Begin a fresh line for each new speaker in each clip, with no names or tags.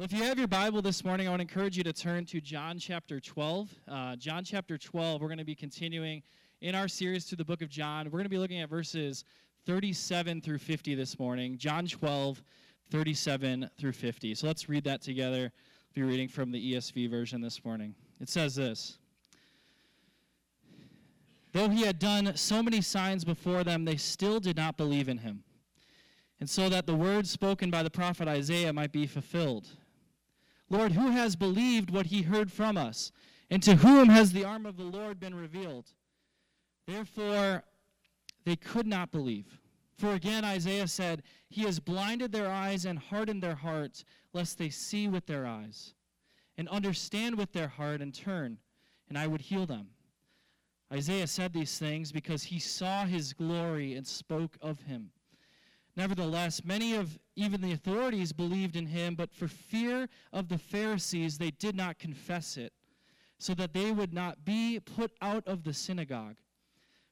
Well, if you have your Bible this morning, I want to encourage you to turn to John chapter 12. Uh, John chapter 12, we're going to be continuing in our series through the book of John. We're going to be looking at verses 37 through 50 this morning. John 12, 37 through 50. So let's read that together. I'll be reading from the ESV version this morning. It says this Though he had done so many signs before them, they still did not believe in him. And so that the word spoken by the prophet Isaiah might be fulfilled. Lord, who has believed what he heard from us? And to whom has the arm of the Lord been revealed? Therefore, they could not believe. For again, Isaiah said, He has blinded their eyes and hardened their hearts, lest they see with their eyes, and understand with their heart, and turn, and I would heal them. Isaiah said these things because he saw his glory and spoke of him. Nevertheless, many of even the authorities believed in him, but for fear of the Pharisees, they did not confess it, so that they would not be put out of the synagogue.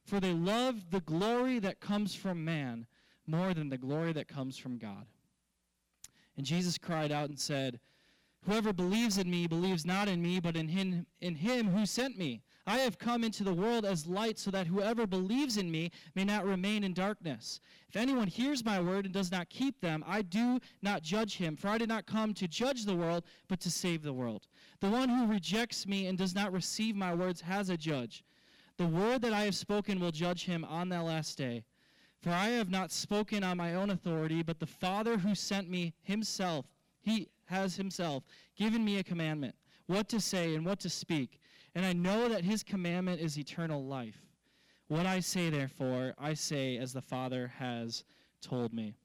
For they loved the glory that comes from man more than the glory that comes from God. And Jesus cried out and said, Whoever believes in me believes not in me, but in him, in him who sent me. I have come into the world as light so that whoever believes in me may not remain in darkness. If anyone hears my word and does not keep them, I do not judge him, for I did not come to judge the world, but to save the world. The one who rejects me and does not receive my words has a judge. The word that I have spoken will judge him on that last day. For I have not spoken on my own authority, but the Father who sent me himself, he has himself given me a commandment, what to say and what to speak. And I know that his commandment is eternal life. What I say, therefore, I say as the Father has told me.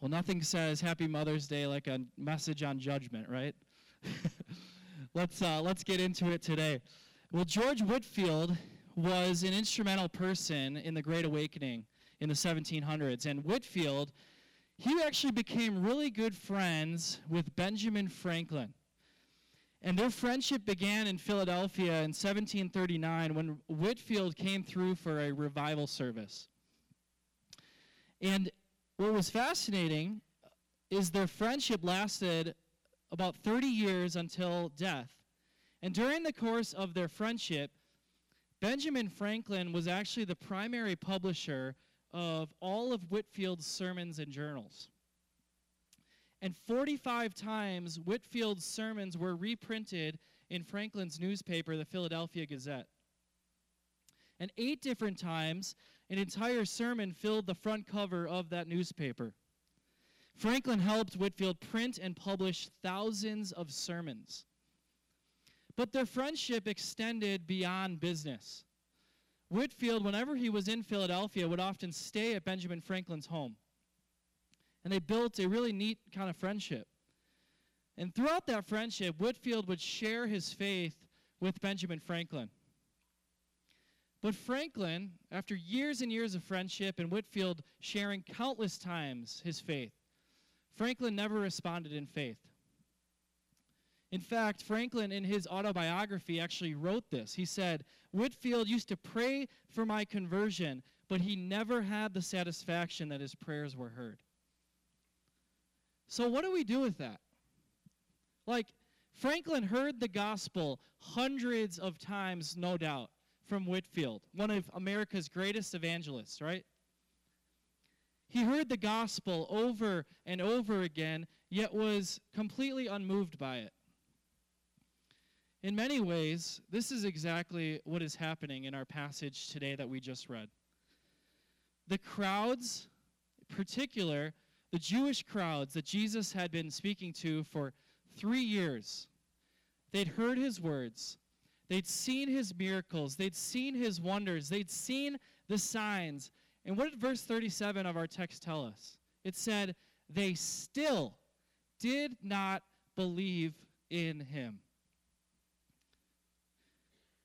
Well, nothing says Happy Mother's Day like a message on judgment, right? let's, uh, let's get into it today. Well, George Whitefield was an instrumental person in the Great Awakening in the 1700s. And Whitefield, he actually became really good friends with Benjamin Franklin. And their friendship began in Philadelphia in 1739 when Whitefield came through for a revival service. And what was fascinating is their friendship lasted about 30 years until death. And during the course of their friendship, Benjamin Franklin was actually the primary publisher of all of Whitefield's sermons and journals. And 45 times, Whitefield's sermons were reprinted in Franklin's newspaper, the Philadelphia Gazette. And eight different times, an entire sermon filled the front cover of that newspaper. Franklin helped Whitefield print and publish thousands of sermons. But their friendship extended beyond business. Whitefield, whenever he was in Philadelphia, would often stay at Benjamin Franklin's home and they built a really neat kind of friendship. And throughout that friendship, Whitefield would share his faith with Benjamin Franklin. But Franklin, after years and years of friendship and Whitefield sharing countless times his faith, Franklin never responded in faith. In fact, Franklin, in his autobiography, actually wrote this. He said, Whitefield used to pray for my conversion, but he never had the satisfaction that his prayers were heard. So, what do we do with that? Like, Franklin heard the gospel hundreds of times, no doubt, from Whitefield, one of America's greatest evangelists, right? He heard the gospel over and over again, yet was completely unmoved by it. In many ways, this is exactly what is happening in our passage today that we just read. The crowds, in particular, the Jewish crowds that Jesus had been speaking to for three years, they'd heard his words, they'd seen his miracles, they'd seen his wonders, they'd seen the signs. And what did verse 37 of our text tell us? It said, they still did not believe in him.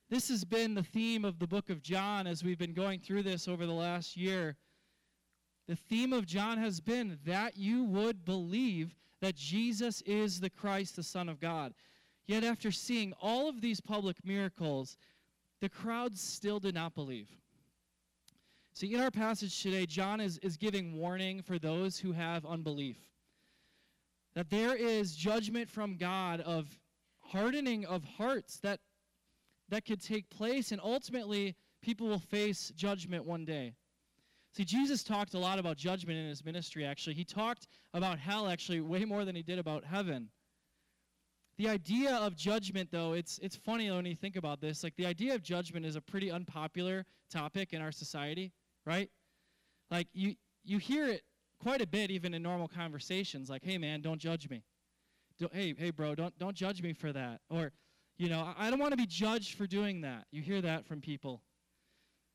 This has been the theme of the book of John as we've been going through this over the last year. The theme of John has been that you would believe that Jesus is the Christ, the Son of God. Yet, after seeing all of these public miracles, the crowds still did not believe. See, in our passage today, John is, is giving warning for those who have unbelief. that there is judgment from God of hardening of hearts that that could take place and ultimately people will face judgment one day. See, Jesus talked a lot about judgment in his ministry actually. He talked about hell actually way more than he did about heaven. The idea of judgment though, it's it's funny when you think about this. Like the idea of judgment is a pretty unpopular topic in our society, right? Like you you hear it quite a bit even in normal conversations like, "Hey man, don't judge me." Don't, hey, hey bro, don't don't judge me for that. Or, you know, I, I don't want to be judged for doing that. You hear that from people.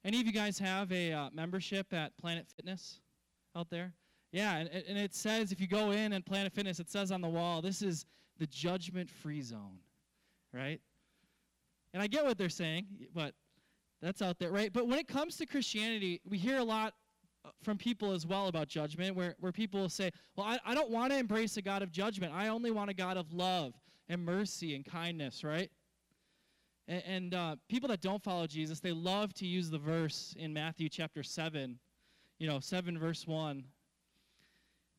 Any of you guys have a uh, membership at Planet Fitness out there? Yeah, and, and it says if you go in and Planet Fitness, it says on the wall, this is the judgment free zone, right? And I get what they're saying, but that's out there, right? But when it comes to Christianity, we hear a lot uh, from people as well about judgment, where, where people will say, Well, I, I don't want to embrace a God of judgment. I only want a God of love and mercy and kindness, right? And, and uh, people that don't follow Jesus, they love to use the verse in Matthew chapter 7, you know, 7 verse 1.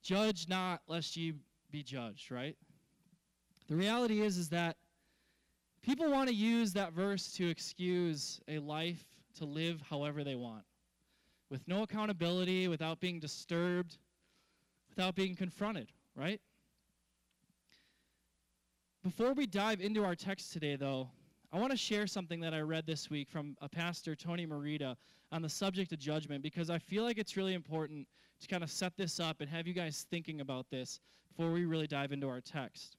Judge not, lest ye be judged, right? The reality is, is that people want to use that verse to excuse a life to live however they want with no accountability, without being disturbed, without being confronted, right? Before we dive into our text today, though, I want to share something that I read this week from a pastor, Tony Merida, on the subject of judgment because I feel like it's really important to kind of set this up and have you guys thinking about this before we really dive into our text.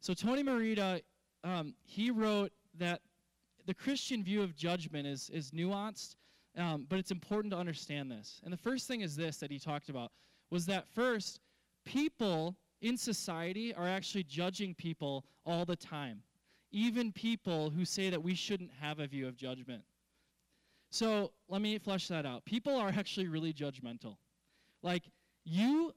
So, Tony Merida, um, he wrote that the Christian view of judgment is, is nuanced um, but it's important to understand this. And the first thing is this that he talked about was that first, people in society are actually judging people all the time, even people who say that we shouldn't have a view of judgment. So let me flesh that out. People are actually really judgmental. Like, you,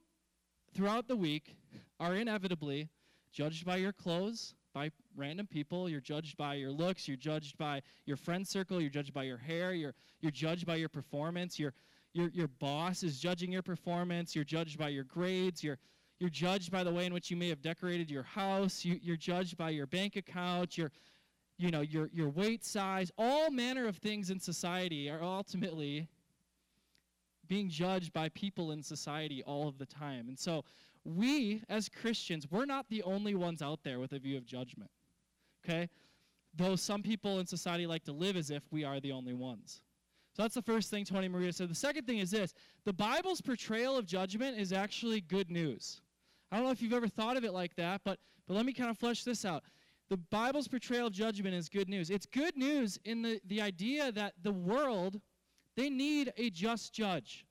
throughout the week, are inevitably judged by your clothes, by random people. You're judged by your looks. You're judged by your friend circle. You're judged by your hair. You're, you're judged by your performance. Your, your, your boss is judging your performance. You're judged by your grades. You're, you're judged by the way in which you may have decorated your house. You, you're judged by your bank account, your, you know, your, your weight size. All manner of things in society are ultimately being judged by people in society all of the time. And so we, as Christians, we're not the only ones out there with a view of judgment. Okay? Though some people in society like to live as if we are the only ones. So that's the first thing Tony Merida said. The second thing is this the Bible's portrayal of judgment is actually good news. I don't know if you've ever thought of it like that, but, but let me kind of flesh this out. The Bible's portrayal of judgment is good news. It's good news in the, the idea that the world, they need a just judge.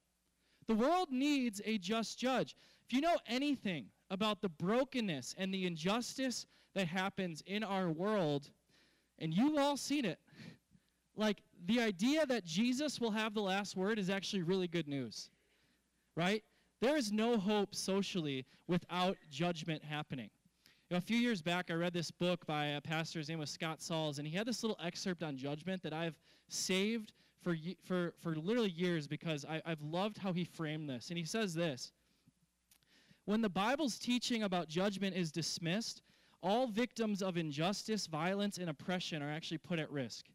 The world needs a just judge. If you know anything about the brokenness and the injustice that happens in our world, and you've all seen it, like the idea that Jesus will have the last word is actually really good news, right? There is no hope socially without judgment happening. You know, a few years back, I read this book by a pastor. His name was Scott Sauls, and he had this little excerpt on judgment that I've saved for, for, for literally years because I, I've loved how he framed this. And he says this when the Bible's teaching about judgment is dismissed, all victims of injustice, violence, and oppression are actually put at risk.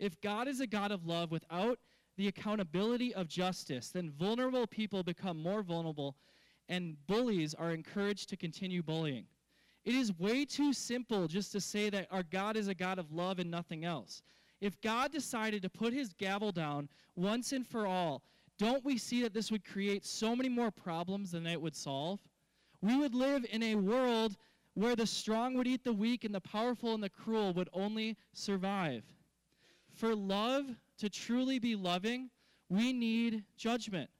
If God is a God of love without the accountability of justice, then vulnerable people become more vulnerable and bullies are encouraged to continue bullying. It is way too simple just to say that our God is a God of love and nothing else. If God decided to put his gavel down once and for all don't we see that this would create so many more problems than it would solve? We would live in a world where the strong would eat the weak and the powerful and the cruel would only survive. For love to truly be loving, we need judgment.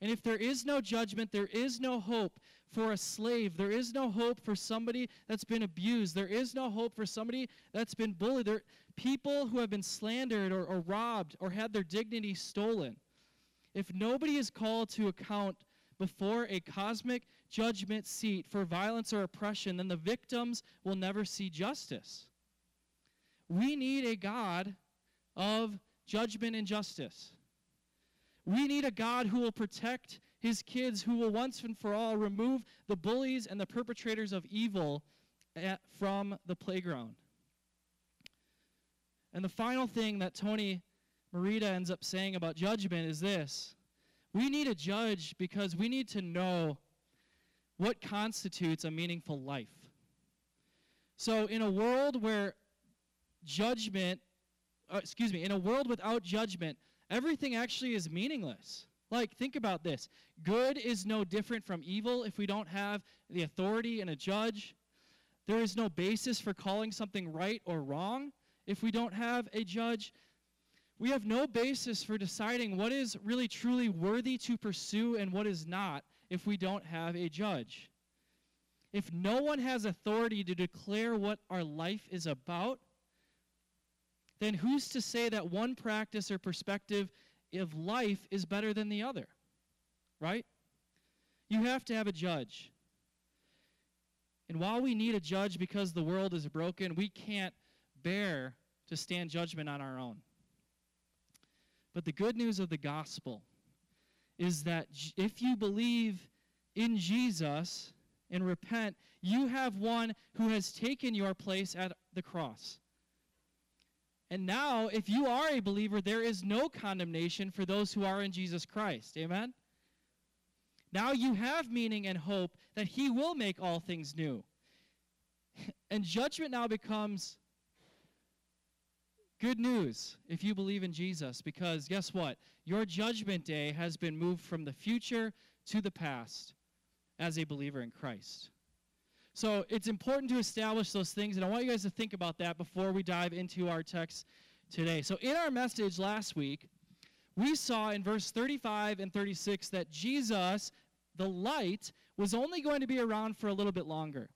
And if there is no judgment, there is no hope for a slave. There is no hope for somebody that's been abused. There is no hope for somebody that's been bullied. There, people who have been slandered or, or robbed or had their dignity stolen. If nobody is called to account before a cosmic judgment seat for violence or oppression, then the victims will never see justice. We need a God of judgment and justice. We need a God who will protect his kids who will once and for all remove the bullies and the perpetrators of evil at, from the playground. And the final thing that Tony Merida ends up saying about judgment is this we need a judge because we need to know what constitutes a meaningful life. So, in a world where judgment, uh, excuse me, in a world without judgment, everything actually is meaningless. Like, think about this good is no different from evil if we don't have the authority and a judge. There is no basis for calling something right or wrong if we don't have a judge. We have no basis for deciding what is really truly worthy to pursue and what is not if we don't have a judge. If no one has authority to declare what our life is about, then who's to say that one practice or perspective of life is better than the other? Right? You have to have a judge. And while we need a judge because the world is broken, we can't bear to stand judgment on our own. But the good news of the gospel is that if you believe in Jesus and repent, you have one who has taken your place at the cross. And now, if you are a believer, there is no condemnation for those who are in Jesus Christ. Amen? Now you have meaning and hope that He will make all things new. And judgment now becomes Good news if you believe in Jesus, because guess what? Your judgment day has been moved from the future to the past as a believer in Christ. So it's important to establish those things, and I want you guys to think about that before we dive into our text today. So, in our message last week, we saw in verse 35 and 36 that Jesus, the light, was only going to be around for a little bit longer.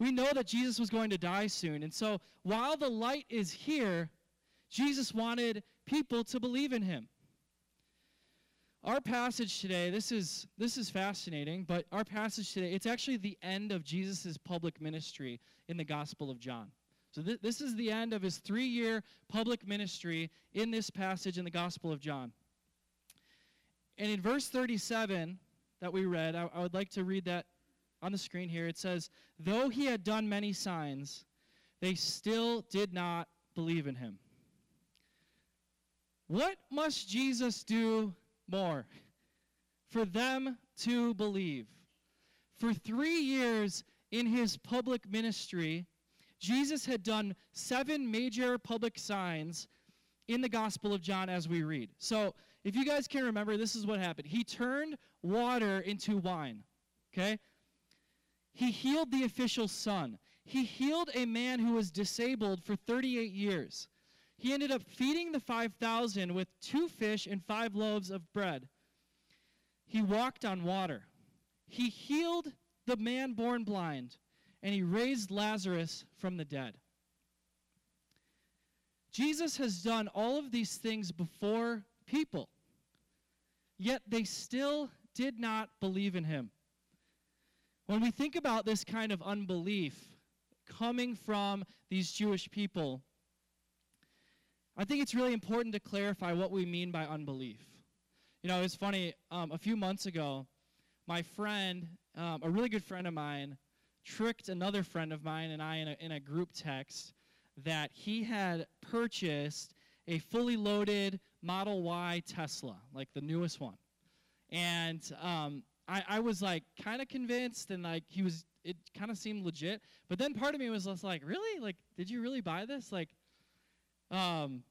We know that Jesus was going to die soon. And so while the light is here, Jesus wanted people to believe in him. Our passage today, this is this is fascinating, but our passage today, it's actually the end of Jesus' public ministry in the Gospel of John. So th- this is the end of his three-year public ministry in this passage in the Gospel of John. And in verse 37 that we read, I, I would like to read that on the screen here. It says, Though he had done many signs, they still did not believe in him. What must Jesus do more for them to believe? For three years in his public ministry, Jesus had done seven major public signs in the Gospel of John as we read. So, if you guys can remember, this is what happened. He turned water into wine. Okay? He healed the official's son. He healed a man who was disabled for 38 years. He ended up feeding the 5,000 with two fish and five loaves of bread. He walked on water. He healed the man born blind, and he raised Lazarus from the dead. Jesus has done all of these things before people, yet they still did not believe in him. When we think about this kind of unbelief coming from these Jewish people, I think it's really important to clarify what we mean by unbelief. You know, it's funny, um, a few months ago, my friend, um, a really good friend of mine, tricked another friend of mine and I in a, in a group text that he had purchased a fully loaded Model Y Tesla, like the newest one. And um, I, I was like kind of convinced and like he was it kind of seemed legit but then part of me was just like really like did you really buy this like um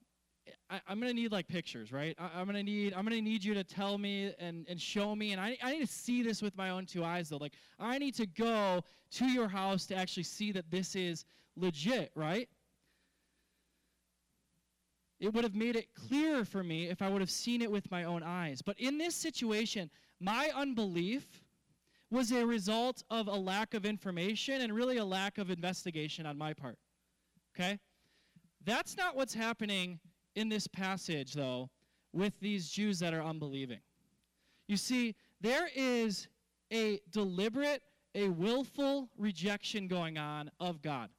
I, am gonna need like pictures right I, am gonna need i'm gonna need you to tell me and, and show me and I, I need to see this with my own two eyes though like i need to go to your house to actually see that this is legit right it would have made it clearer for me if i would have seen it with my own eyes but in this situation my unbelief was a result of a lack of information and really a lack of investigation on my part. Okay? That's not what's happening in this passage, though, with these Jews that are unbelieving. You see, there is a deliberate, a willful rejection going on of God.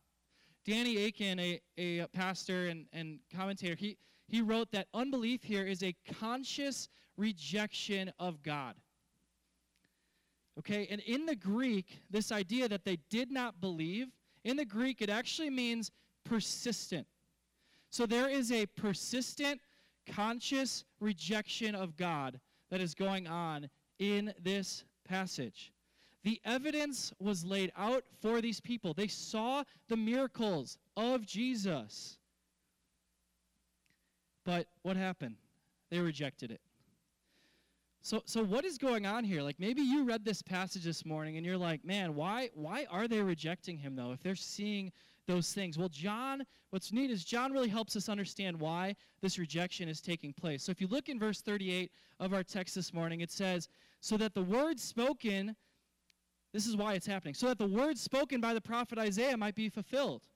Danny Akin, a, a pastor and, and commentator, he, he wrote that unbelief here is a conscious rejection of God. Okay, and in the Greek, this idea that they did not believe, in the Greek, it actually means persistent. So there is a persistent, conscious rejection of God that is going on in this passage. The evidence was laid out for these people. They saw the miracles of Jesus. But what happened? They rejected it. So so what is going on here? Like maybe you read this passage this morning and you're like, "Man, why why are they rejecting him though if they're seeing those things?" Well, John, what's neat is John really helps us understand why this rejection is taking place. So if you look in verse 38 of our text this morning, it says, "So that the word spoken this is why it's happening. So that the word spoken by the prophet Isaiah might be fulfilled.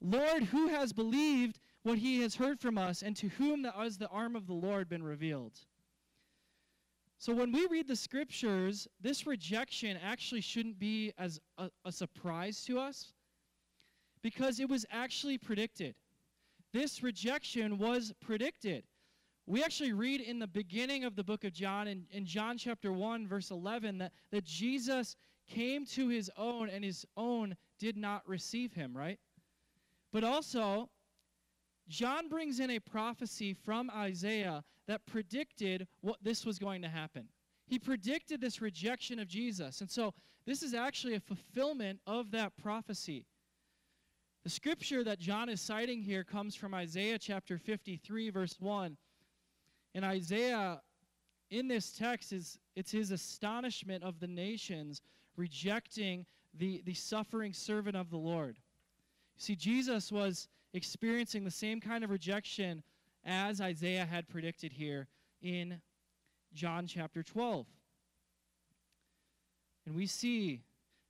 Lord, who has believed what he has heard from us, and to whom has the arm of the Lord been revealed? So when we read the scriptures, this rejection actually shouldn't be as a, a surprise to us because it was actually predicted. This rejection was predicted. We actually read in the beginning of the book of John, in, in John chapter 1, verse 11, that, that Jesus came to his own and his own did not receive him, right? But also, John brings in a prophecy from Isaiah that predicted what this was going to happen. He predicted this rejection of Jesus. And so, this is actually a fulfillment of that prophecy. The scripture that John is citing here comes from Isaiah chapter 53, verse 1. And Isaiah, in this text, is it's his astonishment of the nations rejecting the, the suffering servant of the Lord. See, Jesus was experiencing the same kind of rejection as Isaiah had predicted here in John chapter 12. And we see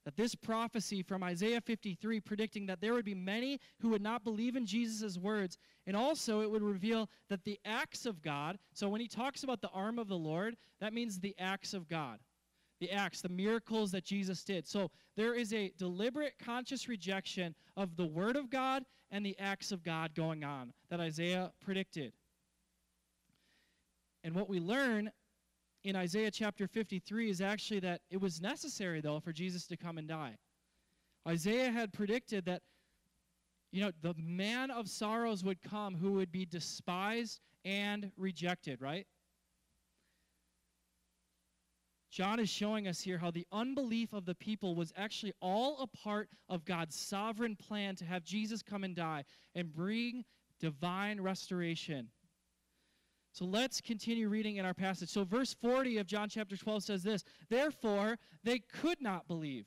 that this prophecy from Isaiah 53 predicting that there would be many who would not believe in Jesus' words, and also it would reveal that the acts of God, so when he talks about the arm of the Lord, that means the acts of God. The acts, the miracles that Jesus did. So there is a deliberate, conscious rejection of the Word of God and the acts of God going on that Isaiah predicted. And what we learn in Isaiah chapter 53 is actually that it was necessary, though, for Jesus to come and die. Isaiah had predicted that, you know, the man of sorrows would come who would be despised and rejected, right? John is showing us here how the unbelief of the people was actually all a part of God's sovereign plan to have Jesus come and die and bring divine restoration. So let's continue reading in our passage. So, verse 40 of John chapter 12 says this Therefore, they could not believe.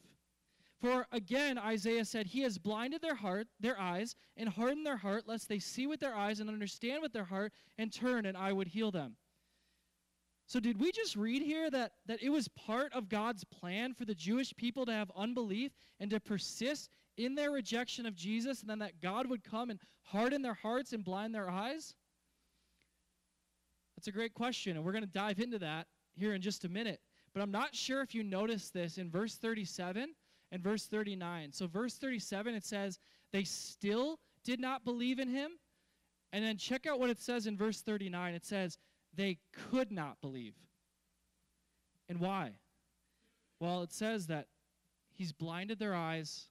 For again, Isaiah said, He has blinded their heart, their eyes, and hardened their heart, lest they see with their eyes and understand with their heart and turn, and I would heal them. So, did we just read here that, that it was part of God's plan for the Jewish people to have unbelief and to persist in their rejection of Jesus, and then that God would come and harden their hearts and blind their eyes? That's a great question, and we're going to dive into that here in just a minute. But I'm not sure if you notice this in verse 37 and verse 39. So, verse 37, it says, They still did not believe in him. And then check out what it says in verse 39. It says, They could not believe. And why? Well, it says that he's blinded their eyes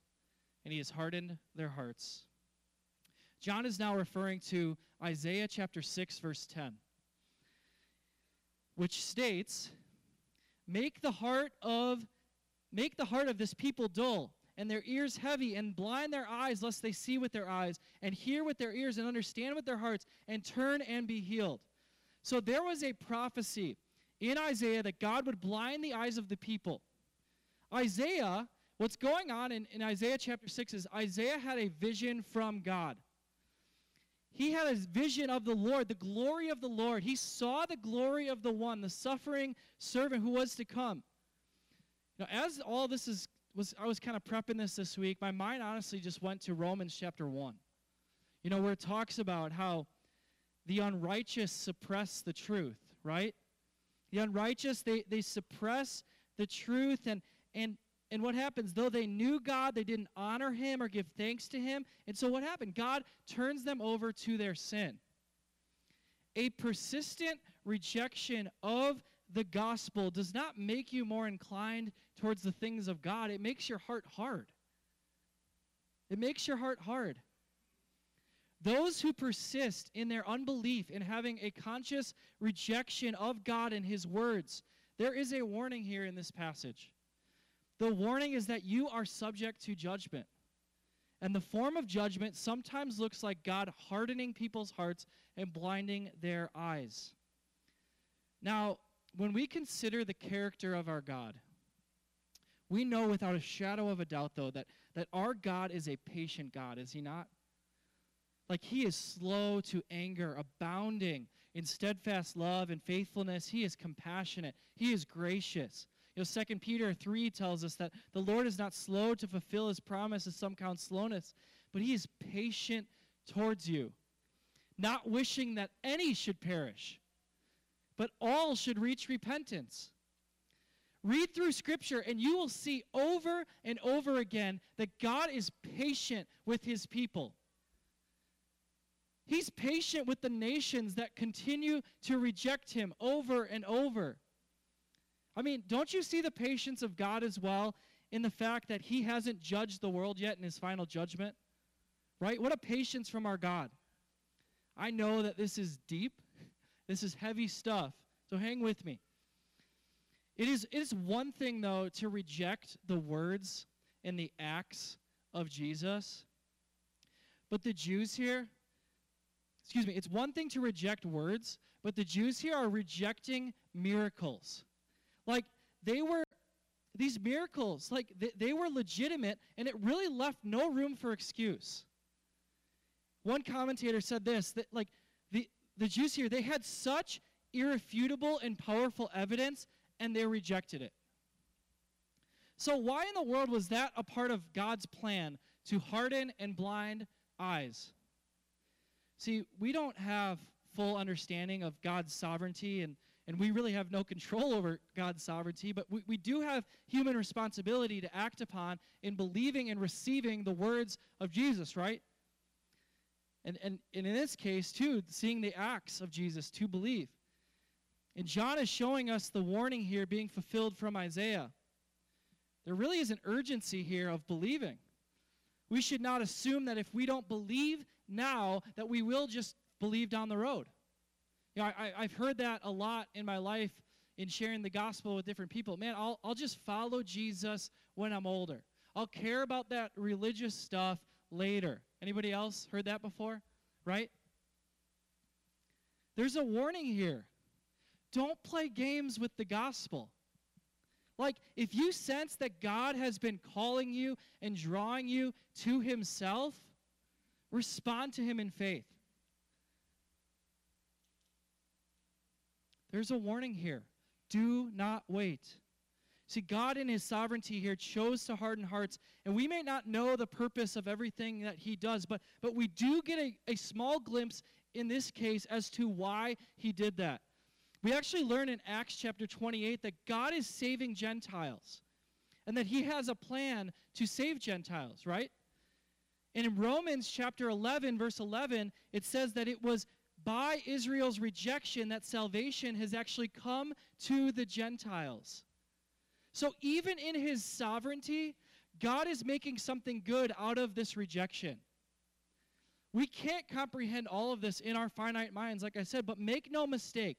and he has hardened their hearts. John is now referring to Isaiah chapter 6, verse 10 which states, Make the heart of make the heart of this people dull, and their ears heavy, and blind their eyes, lest they see with their eyes, and hear with their ears, and understand with their hearts, and turn and be healed. So there was a prophecy in Isaiah that God would blind the eyes of the people. Isaiah, what's going on in, in Isaiah chapter 6 is Isaiah had a vision from God. He had a vision of the Lord, the glory of the Lord. He saw the glory of the one, the suffering servant who was to come. Now, as all this is was I was kind of prepping this this week, my mind honestly just went to Romans chapter 1. You know, where it talks about how the unrighteous suppress the truth, right? The unrighteous, they, they suppress the truth and and and what happens? Though they knew God, they didn't honor him or give thanks to him. And so what happened? God turns them over to their sin. A persistent rejection of the gospel does not make you more inclined towards the things of God, it makes your heart hard. It makes your heart hard. Those who persist in their unbelief in having a conscious rejection of God and His words, there is a warning here in this passage. The warning is that you are subject to judgment. And the form of judgment sometimes looks like God hardening people's hearts and blinding their eyes. Now, when we consider the character of our God, we know without a shadow of a doubt, though, that, that our God is a patient God, is He not? Like He is slow to anger, abounding in steadfast love and faithfulness. He is compassionate, He is gracious. You know, 2 Peter 3 tells us that the Lord is not slow to fulfill His promise, as some count slowness, but He is patient towards you, not wishing that any should perish but all should reach repentance. Read through Scripture, and you will see over and over again that God is patient with his people. He's patient with the nations that continue to reject him over and over. I mean, don't you see the patience of God as well in the fact that he hasn't judged the world yet in his final judgment? Right? What a patience from our God. I know that this is deep, this is heavy stuff, so hang with me. It is, it is one thing, though, to reject the words and the acts of Jesus. But the Jews here, excuse me, it's one thing to reject words, but the Jews here are rejecting miracles. Like, they were, these miracles, like, they, they were legitimate, and it really left no room for excuse. One commentator said this that, like, the the Jews here, they had such irrefutable and powerful evidence, and they rejected it. So, why in the world was that a part of God's plan to harden and blind eyes? See, we don't have full understanding of God's sovereignty, and, and we really have no control over God's sovereignty, but we, we do have human responsibility to act upon in believing and receiving the words of Jesus, right? And, and, and in this case, too, seeing the acts of Jesus to believe. And John is showing us the warning here being fulfilled from Isaiah. There really is an urgency here of believing. We should not assume that if we don't believe now, that we will just believe down the road. You know, I, I've heard that a lot in my life in sharing the gospel with different people. Man, I'll, I'll just follow Jesus when I'm older. I'll care about that religious stuff later. Anybody else heard that before? Right? There's a warning here. Don't play games with the gospel. Like, if you sense that God has been calling you and drawing you to Himself, respond to Him in faith. There's a warning here. Do not wait. See, God in His sovereignty here chose to harden hearts, and we may not know the purpose of everything that He does, but, but we do get a, a small glimpse in this case as to why He did that. We actually learn in Acts chapter 28 that God is saving Gentiles, and that He has a plan to save Gentiles, right? And in Romans chapter 11, verse 11, it says that it was by Israel's rejection that salvation has actually come to the Gentiles. So even in his sovereignty, God is making something good out of this rejection. We can't comprehend all of this in our finite minds, like I said, but make no mistake.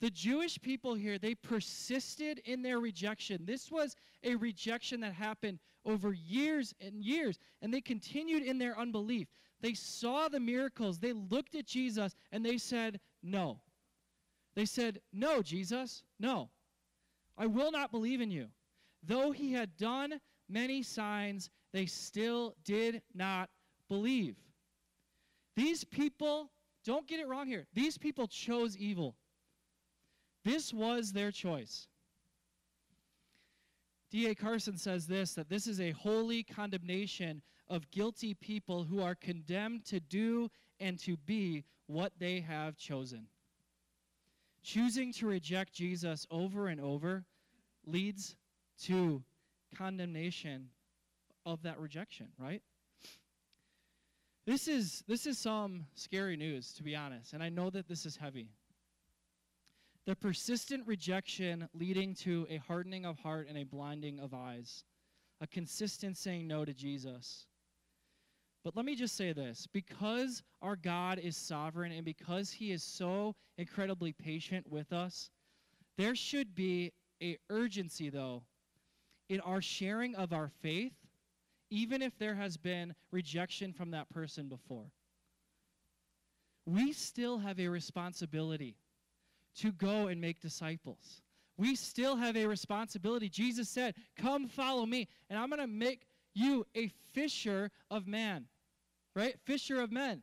The Jewish people here, they persisted in their rejection. This was a rejection that happened over years and years, and they continued in their unbelief. They saw the miracles, they looked at Jesus, and they said, No. They said, No, Jesus, no. I will not believe in you. Though he had done many signs, they still did not believe. These people, don't get it wrong here, these people chose evil. This was their choice. D.A. Carson says this that this is a holy condemnation of guilty people who are condemned to do and to be what they have chosen. Choosing to reject Jesus over and over leads to condemnation of that rejection, right? This is this is some scary news to be honest, and I know that this is heavy. The persistent rejection leading to a hardening of heart and a blinding of eyes, a consistent saying no to Jesus. But let me just say this because our God is sovereign and because he is so incredibly patient with us, there should be a urgency though in our sharing of our faith even if there has been rejection from that person before. We still have a responsibility to go and make disciples. We still have a responsibility. Jesus said, Come follow me, and I'm going to make you a fisher of man right? Fisher of men.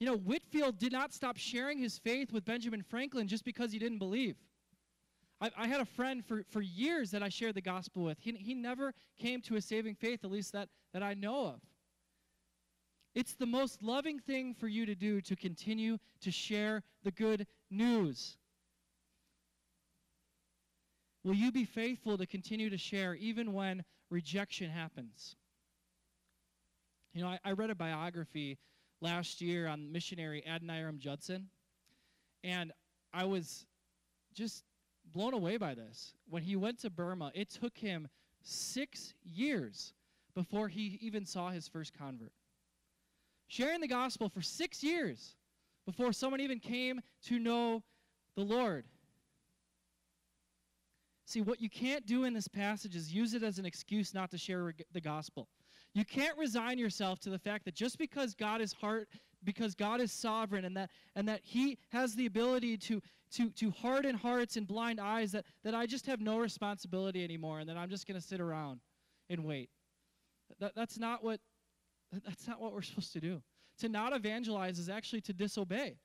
You know, Whitefield did not stop sharing his faith with Benjamin Franklin just because he didn't believe. I, I, had a friend for, for years that I shared the gospel with. He, he never came to a saving faith, at least that, that I know of. It's the most loving thing for you to do to continue to share the good news. Will you be faithful to continue to share even when rejection happens? You know, I, I read a biography last year on missionary Adoniram Judson, and I was just blown away by this. When he went to Burma, it took him six years before he even saw his first convert. Sharing the gospel for six years before someone even came to know the Lord. See, what you can't do in this passage is use it as an excuse not to share the gospel. You can't resign yourself to the fact that just because God is heart, because God is sovereign and that and that He has the ability to to to harden hearts and blind eyes, that, that I just have no responsibility anymore and that I'm just gonna sit around and wait. That, that's not what that's not what we're supposed to do. To not evangelize is actually to disobey.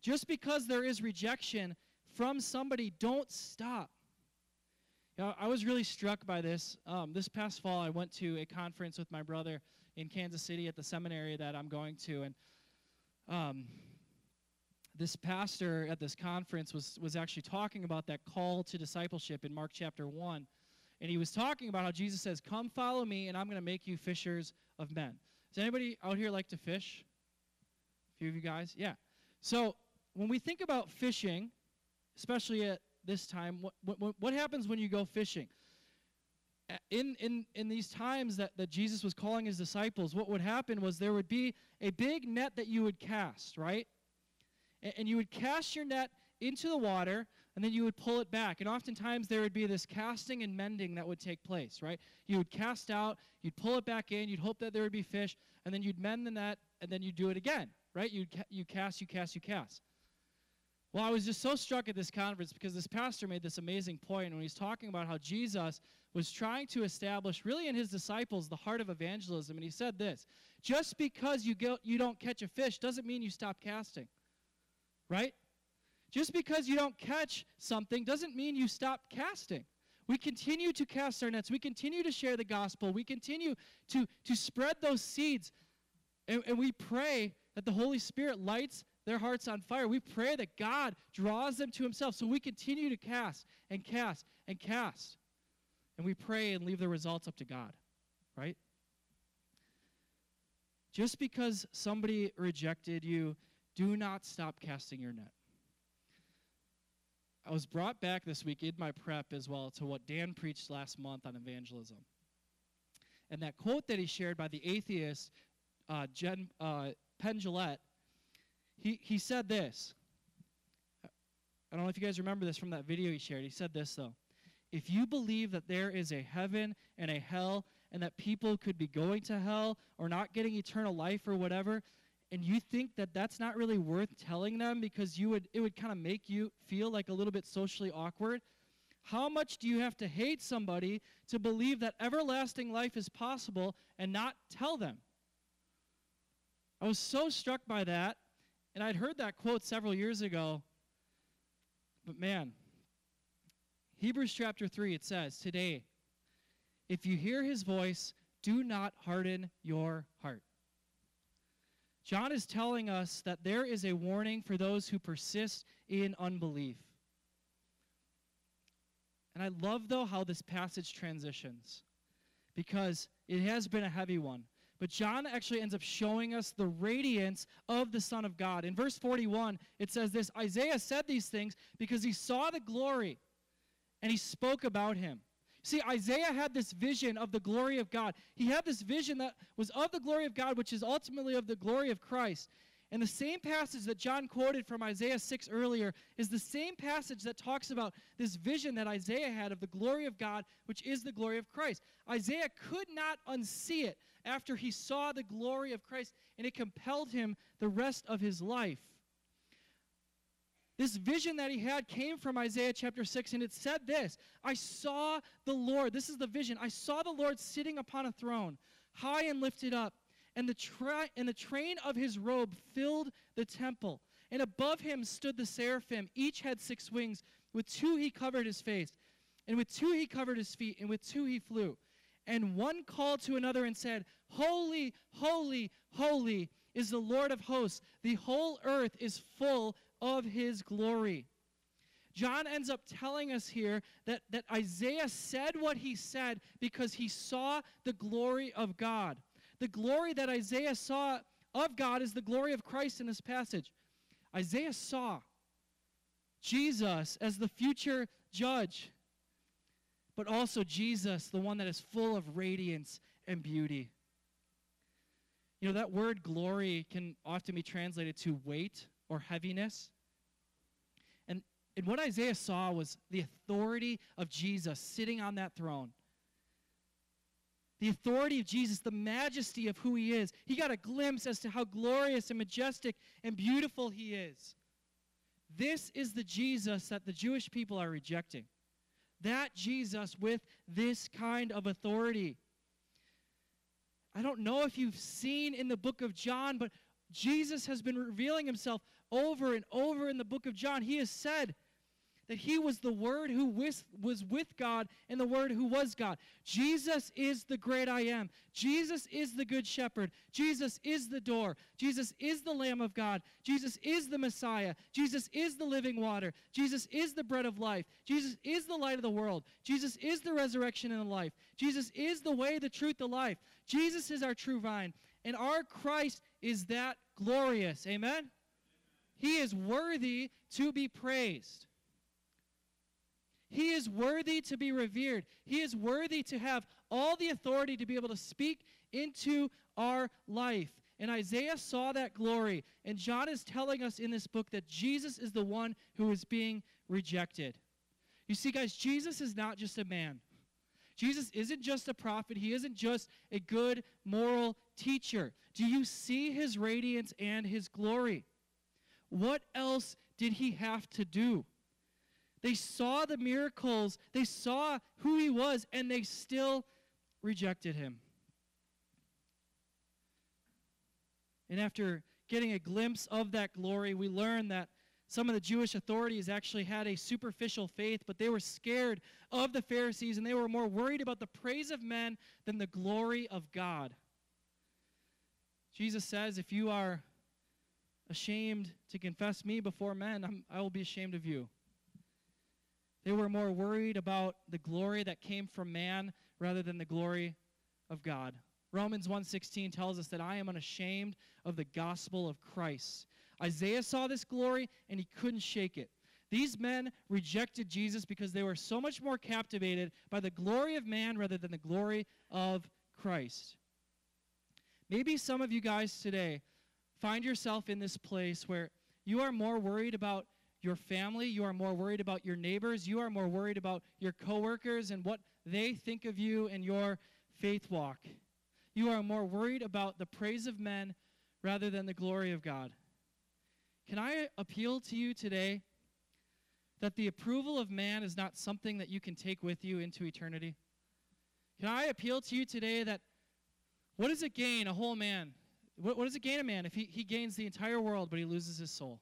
Just because there is rejection from somebody, don't stop. You know, I was really struck by this. Um, this past fall, I went to a conference with my brother in Kansas City at the seminary that I'm going to, and um, this pastor at this conference was was actually talking about that call to discipleship in Mark chapter one, and he was talking about how Jesus says, "Come, follow me, and I'm going to make you fishers of men." Does anybody out here like to fish? A few of you guys, yeah. So when we think about fishing, especially at this time, what, what, what happens when you go fishing? In, in, in these times that, that Jesus was calling his disciples, what would happen was there would be a big net that you would cast, right? And, and you would cast your net into the water, and then you would pull it back. And oftentimes there would be this casting and mending that would take place, right? You would cast out, you'd pull it back in, you'd hope that there would be fish, and then you'd mend the net, and then you'd do it again, right? You'd ca- you cast, you cast, you cast. Well, I was just so struck at this conference because this pastor made this amazing point when he's talking about how Jesus was trying to establish, really in his disciples, the heart of evangelism. And he said this just because you, go, you don't catch a fish doesn't mean you stop casting, right? Just because you don't catch something doesn't mean you stop casting. We continue to cast our nets. We continue to share the gospel. We continue to, to spread those seeds. And, and we pray that the Holy Spirit lights their hearts on fire. We pray that God draws them to Himself so we continue to cast and cast and cast. And we pray and leave the results up to God, right? Just because somebody rejected you, do not stop casting your net. I was brought back this week in my prep as well to what Dan preached last month on evangelism. And that quote that he shared by the atheist uh, Jen, uh, Penn Jillette he, he said this. I don't know if you guys remember this from that video he shared. He said this, though. If you believe that there is a heaven and a hell and that people could be going to hell or not getting eternal life or whatever, and you think that that's not really worth telling them because you would it would kind of make you feel like a little bit socially awkward, how much do you have to hate somebody to believe that everlasting life is possible and not tell them? I was so struck by that and I'd heard that quote several years ago. But man, Hebrews chapter 3, it says, Today, if you hear his voice, do not harden your heart. John is telling us that there is a warning for those who persist in unbelief. And I love, though, how this passage transitions because it has been a heavy one. But John actually ends up showing us the radiance of the Son of God. In verse 41, it says this Isaiah said these things because he saw the glory and he spoke about him. See, Isaiah had this vision of the glory of God. He had this vision that was of the glory of God, which is ultimately of the glory of Christ. And the same passage that John quoted from Isaiah 6 earlier is the same passage that talks about this vision that Isaiah had of the glory of God, which is the glory of Christ. Isaiah could not unsee it after he saw the glory of Christ, and it compelled him the rest of his life. This vision that he had came from Isaiah chapter 6, and it said this I saw the Lord. This is the vision. I saw the Lord sitting upon a throne, high and lifted up, and the, tra- and the train of his robe filled the temple. And above him stood the seraphim. Each had six wings. With two he covered his face, and with two he covered his feet, and with two he flew. And one called to another and said, Holy, holy, holy is the Lord of hosts. The whole earth is full of his glory. John ends up telling us here that, that Isaiah said what he said because he saw the glory of God. The glory that Isaiah saw of God is the glory of Christ in this passage. Isaiah saw Jesus as the future judge, but also Jesus, the one that is full of radiance and beauty. You know, that word glory can often be translated to weight or heaviness. And, and what Isaiah saw was the authority of Jesus sitting on that throne. The authority of Jesus, the majesty of who he is. He got a glimpse as to how glorious and majestic and beautiful he is. This is the Jesus that the Jewish people are rejecting. That Jesus with this kind of authority. I don't know if you've seen in the book of John, but Jesus has been revealing himself over and over in the book of John. He has said that he was the Word who was, with God and the Word who was God. Jesus is the great I am. Jesus is the Good Shepherd. Jesus is the door. Jesus is the Lamb of God. Jesus is the Messiah. Jesus is the living water. Jesus is the bread of life. Jesus is the light of the world. Jesus is the resurrection and the life. Jesus is the way, the truth, the life. Jesus is our true vine. And our Christ is that glorious. Amen? He is worthy to be praised. He is worthy to be revered. He is worthy to have all the authority to be able to speak into our life. And Isaiah saw that glory. And John is telling us in this book that Jesus is the one who is being rejected. You see, guys, Jesus is not just a man. Jesus isn't just a prophet. He isn't just a good moral teacher. Do you see his radiance and his glory? What else did he have to do? They saw the miracles, they saw who he was, and they still rejected him. And after getting a glimpse of that glory, we learn that some of the Jewish authorities actually had a superficial faith, but they were scared of the Pharisees and they were more worried about the praise of men than the glory of God. Jesus says, If you are ashamed to confess me before men, I'm, I will be ashamed of you. They were more worried about the glory that came from man rather than the glory of God. Romans 1:16 tells us that I am unashamed of the gospel of Christ. Isaiah saw this glory and he couldn't shake it. These men rejected Jesus because they were so much more captivated by the glory of man rather than the glory of Christ. Maybe some of you guys today find yourself in this place where you are more worried about your family, you are more worried about your neighbors, you are more worried about your coworkers and what they think of you and your faith walk. You are more worried about the praise of men rather than the glory of God. Can I appeal to you today that the approval of man is not something that you can take with you into eternity? Can I appeal to you today that what does it gain a whole man? What, what does it gain a man if he, he gains the entire world but he loses his soul?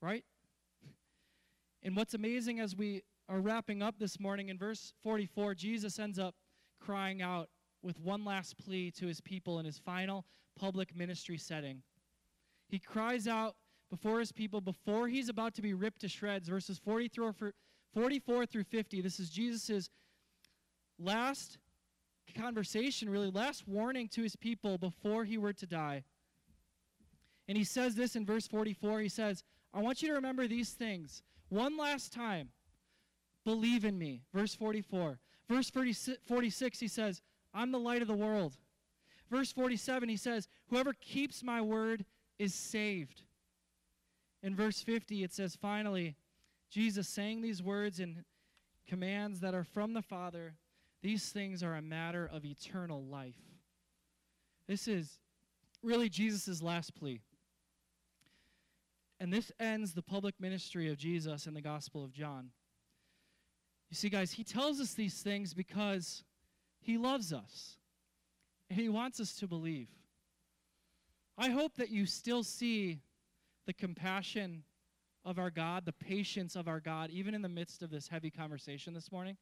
Right? And what's amazing as we are wrapping up this morning in verse 44, Jesus ends up crying out with one last plea to his people in his final public ministry setting. He cries out before his people before he's about to be ripped to shreds. Verses 44 through 50. This is Jesus' last conversation, really, last warning to his people before he were to die. And he says this in verse 44. He says, I want you to remember these things one last time. Believe in me. Verse 44. Verse 46, he says, I'm the light of the world. Verse 47, he says, Whoever keeps my word is saved. In verse 50, it says, Finally, Jesus saying these words and commands that are from the Father, these things are a matter of eternal life. This is really Jesus' last plea. And this ends the public ministry of Jesus in the Gospel of John. You see, guys, he tells us these things because he loves us and he wants us to believe. I hope that you still see the compassion of our God, the patience of our God, even in the midst of this heavy conversation this morning.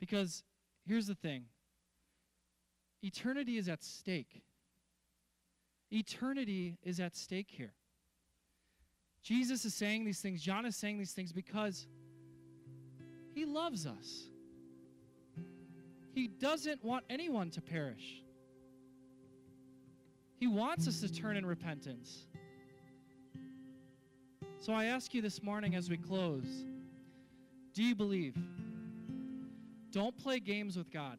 Because here's the thing eternity is at stake. Eternity is at stake here. Jesus is saying these things, John is saying these things because he loves us. He doesn't want anyone to perish. He wants us to turn in repentance. So I ask you this morning as we close do you believe? Don't play games with God.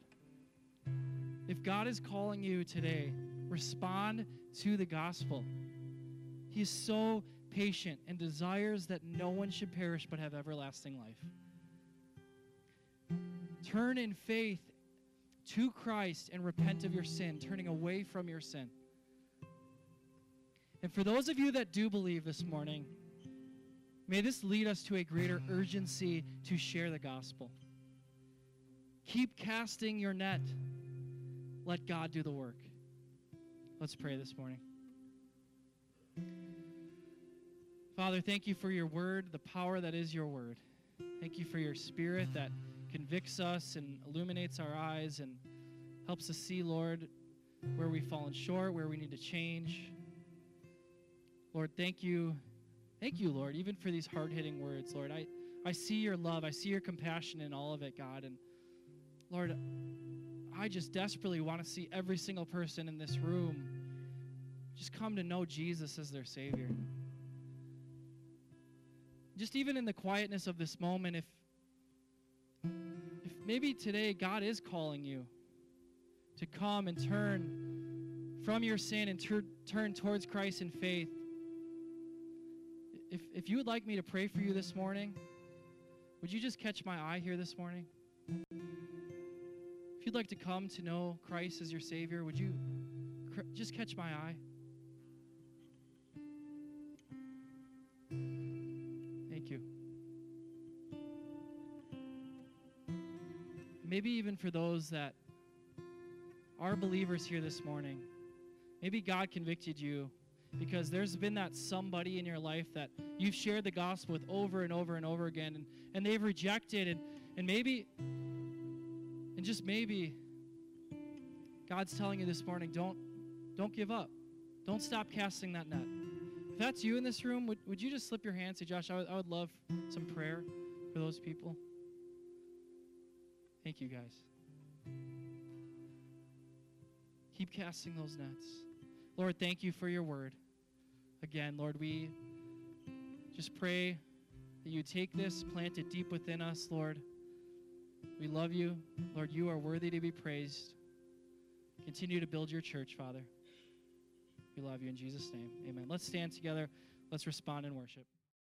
If God is calling you today, respond to the gospel. He is so patient and desires that no one should perish but have everlasting life. Turn in faith to Christ and repent of your sin, turning away from your sin. And for those of you that do believe this morning, may this lead us to a greater urgency to share the gospel. Keep casting your net. Let God do the work. Let's pray this morning. Father, thank you for your word, the power that is your word. Thank you for your spirit that convicts us and illuminates our eyes and helps us see, Lord, where we've fallen short, where we need to change. Lord, thank you. Thank you, Lord, even for these hard hitting words, Lord. I, I see your love. I see your compassion in all of it, God. And Lord, I just desperately want to see every single person in this room just come to know Jesus as their Savior just even in the quietness of this moment, if if maybe today God is calling you to come and turn from your sin and tur- turn towards Christ in faith, if, if you would like me to pray for you this morning, would you just catch my eye here this morning? You'd like to come to know Christ as your Savior, would you cr- just catch my eye? Thank you. Maybe even for those that are believers here this morning, maybe God convicted you because there's been that somebody in your life that you've shared the gospel with over and over and over again, and, and they've rejected, and, and maybe, and just maybe, God's telling you this morning, don't, don't give up. Don't stop casting that net. If that's you in this room, would, would you just slip your hand? Say, Josh, I would, I would love some prayer for those people. Thank you, guys. Keep casting those nets. Lord, thank you for your word. Again, Lord, we just pray that you take this, plant it deep within us, Lord. We love you. Lord, you are worthy to be praised. Continue to build your church, Father. We love you in Jesus' name. Amen. Let's stand together. Let's respond in worship.